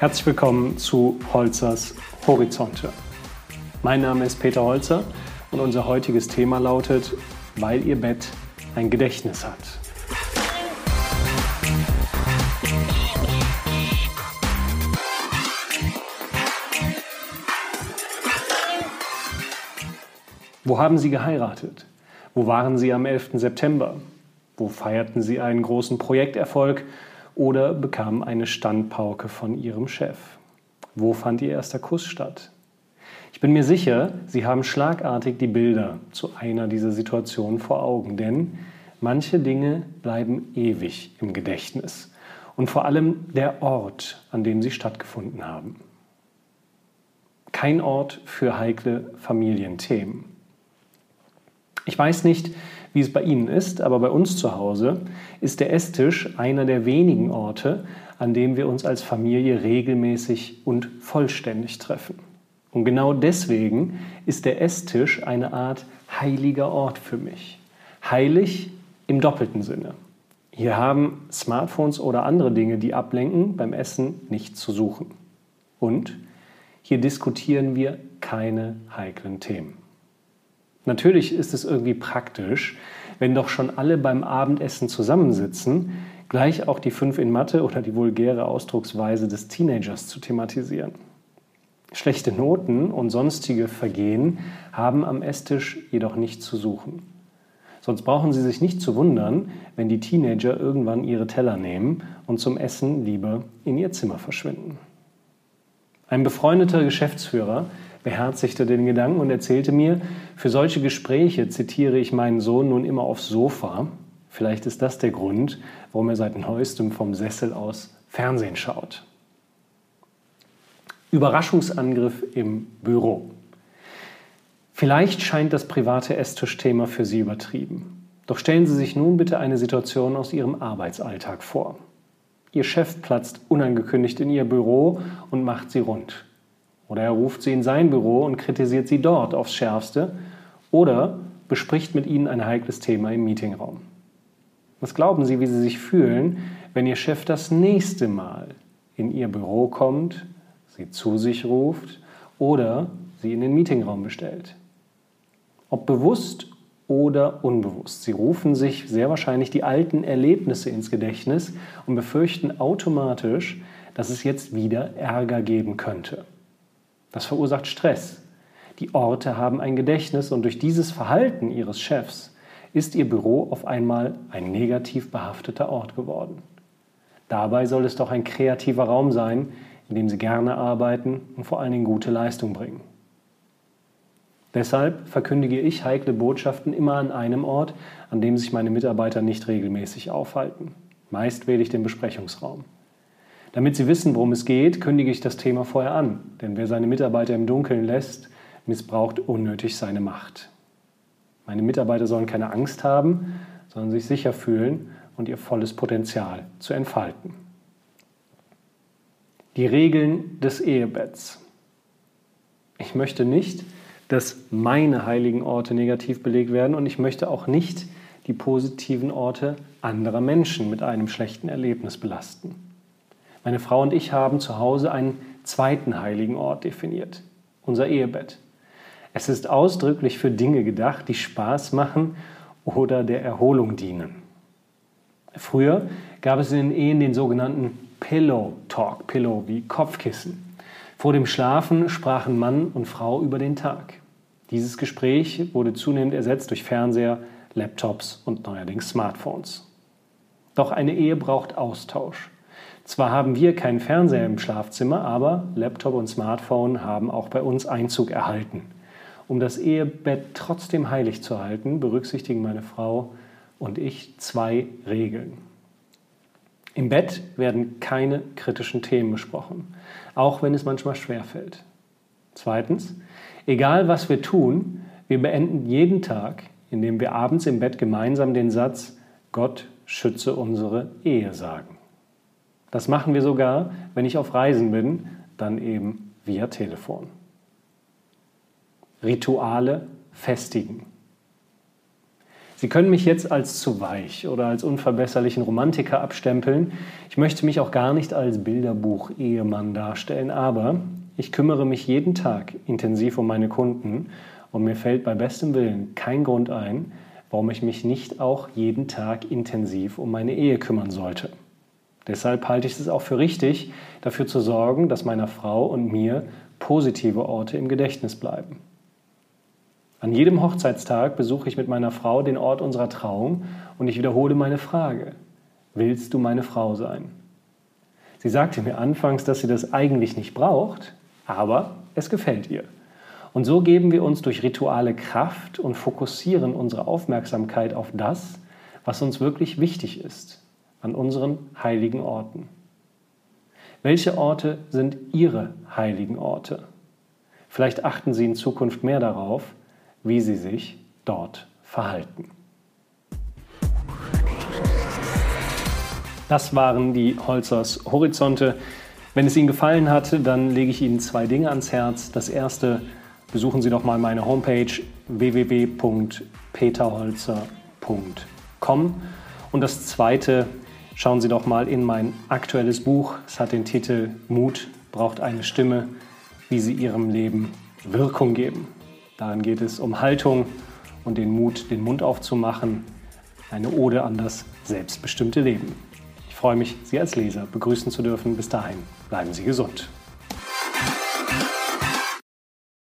Herzlich willkommen zu Holzers Horizonte. Mein Name ist Peter Holzer und unser heutiges Thema lautet, weil Ihr Bett ein Gedächtnis hat. Wo haben Sie geheiratet? Wo waren Sie am 11. September? Wo feierten Sie einen großen Projekterfolg oder bekamen eine Standpauke von ihrem Chef? Wo fand ihr erster Kuss statt? Ich bin mir sicher, Sie haben schlagartig die Bilder zu einer dieser Situationen vor Augen, denn manche Dinge bleiben ewig im Gedächtnis und vor allem der Ort, an dem sie stattgefunden haben. Kein Ort für heikle Familienthemen. Ich weiß nicht, wie es bei Ihnen ist, aber bei uns zu Hause ist der Esstisch einer der wenigen Orte, an dem wir uns als Familie regelmäßig und vollständig treffen. Und genau deswegen ist der Esstisch eine Art heiliger Ort für mich. Heilig im doppelten Sinne. Hier haben Smartphones oder andere Dinge, die ablenken, beim Essen nichts zu suchen. Und hier diskutieren wir keine heiklen Themen. Natürlich ist es irgendwie praktisch, wenn doch schon alle beim Abendessen zusammensitzen, gleich auch die fünf in Mathe oder die vulgäre Ausdrucksweise des Teenagers zu thematisieren. Schlechte Noten und sonstige Vergehen haben am Esstisch jedoch nichts zu suchen. Sonst brauchen Sie sich nicht zu wundern, wenn die Teenager irgendwann ihre Teller nehmen und zum Essen lieber in ihr Zimmer verschwinden. Ein befreundeter Geschäftsführer beherzigte den Gedanken und erzählte mir, für solche Gespräche zitiere ich meinen Sohn nun immer aufs Sofa. Vielleicht ist das der Grund, warum er seit neuestem vom Sessel aus Fernsehen schaut. Überraschungsangriff im Büro. Vielleicht scheint das private Esstischthema für Sie übertrieben. Doch stellen Sie sich nun bitte eine Situation aus Ihrem Arbeitsalltag vor. Ihr Chef platzt unangekündigt in Ihr Büro und macht Sie rund. Oder er ruft sie in sein Büro und kritisiert sie dort aufs Schärfste. Oder bespricht mit ihnen ein heikles Thema im Meetingraum. Was glauben Sie, wie Sie sich fühlen, wenn Ihr Chef das nächste Mal in Ihr Büro kommt, Sie zu sich ruft oder Sie in den Meetingraum bestellt? Ob bewusst oder unbewusst. Sie rufen sich sehr wahrscheinlich die alten Erlebnisse ins Gedächtnis und befürchten automatisch, dass es jetzt wieder Ärger geben könnte. Das verursacht Stress. Die Orte haben ein Gedächtnis und durch dieses Verhalten ihres Chefs ist ihr Büro auf einmal ein negativ behafteter Ort geworden. Dabei soll es doch ein kreativer Raum sein, in dem sie gerne arbeiten und vor allen Dingen gute Leistung bringen. Deshalb verkündige ich heikle Botschaften immer an einem Ort, an dem sich meine Mitarbeiter nicht regelmäßig aufhalten. Meist wähle ich den Besprechungsraum. Damit Sie wissen, worum es geht, kündige ich das Thema vorher an, denn wer seine Mitarbeiter im Dunkeln lässt, missbraucht unnötig seine Macht. Meine Mitarbeiter sollen keine Angst haben, sondern sich sicher fühlen und ihr volles Potenzial zu entfalten. Die Regeln des Ehebetts. Ich möchte nicht, dass meine heiligen Orte negativ belegt werden und ich möchte auch nicht die positiven Orte anderer Menschen mit einem schlechten Erlebnis belasten. Meine Frau und ich haben zu Hause einen zweiten heiligen Ort definiert, unser Ehebett. Es ist ausdrücklich für Dinge gedacht, die Spaß machen oder der Erholung dienen. Früher gab es in den Ehen den sogenannten Pillow Talk, Pillow wie Kopfkissen. Vor dem Schlafen sprachen Mann und Frau über den Tag. Dieses Gespräch wurde zunehmend ersetzt durch Fernseher, Laptops und neuerdings Smartphones. Doch eine Ehe braucht Austausch. Zwar haben wir keinen Fernseher im Schlafzimmer, aber Laptop und Smartphone haben auch bei uns Einzug erhalten. Um das Ehebett trotzdem heilig zu halten, berücksichtigen meine Frau und ich zwei Regeln. Im Bett werden keine kritischen Themen besprochen, auch wenn es manchmal schwerfällt. Zweitens, egal was wir tun, wir beenden jeden Tag, indem wir abends im Bett gemeinsam den Satz Gott schütze unsere Ehe sagen. Das machen wir sogar, wenn ich auf Reisen bin, dann eben via Telefon. Rituale festigen. Sie können mich jetzt als zu weich oder als unverbesserlichen Romantiker abstempeln. Ich möchte mich auch gar nicht als Bilderbuch-Ehemann darstellen, aber ich kümmere mich jeden Tag intensiv um meine Kunden und mir fällt bei bestem Willen kein Grund ein, warum ich mich nicht auch jeden Tag intensiv um meine Ehe kümmern sollte. Deshalb halte ich es auch für richtig, dafür zu sorgen, dass meiner Frau und mir positive Orte im Gedächtnis bleiben. An jedem Hochzeitstag besuche ich mit meiner Frau den Ort unserer Trauung und ich wiederhole meine Frage. Willst du meine Frau sein? Sie sagte mir anfangs, dass sie das eigentlich nicht braucht, aber es gefällt ihr. Und so geben wir uns durch Rituale Kraft und fokussieren unsere Aufmerksamkeit auf das, was uns wirklich wichtig ist, an unseren heiligen Orten. Welche Orte sind Ihre heiligen Orte? Vielleicht achten Sie in Zukunft mehr darauf, wie sie sich dort verhalten. Das waren die Holzers Horizonte. Wenn es Ihnen gefallen hat, dann lege ich Ihnen zwei Dinge ans Herz. Das erste, besuchen Sie doch mal meine Homepage www.peterholzer.com. Und das zweite, schauen Sie doch mal in mein aktuelles Buch. Es hat den Titel Mut braucht eine Stimme, wie Sie Ihrem Leben Wirkung geben. Darin geht es um Haltung und den Mut, den Mund aufzumachen. Eine Ode an das selbstbestimmte Leben. Ich freue mich, Sie als Leser begrüßen zu dürfen. Bis dahin, bleiben Sie gesund.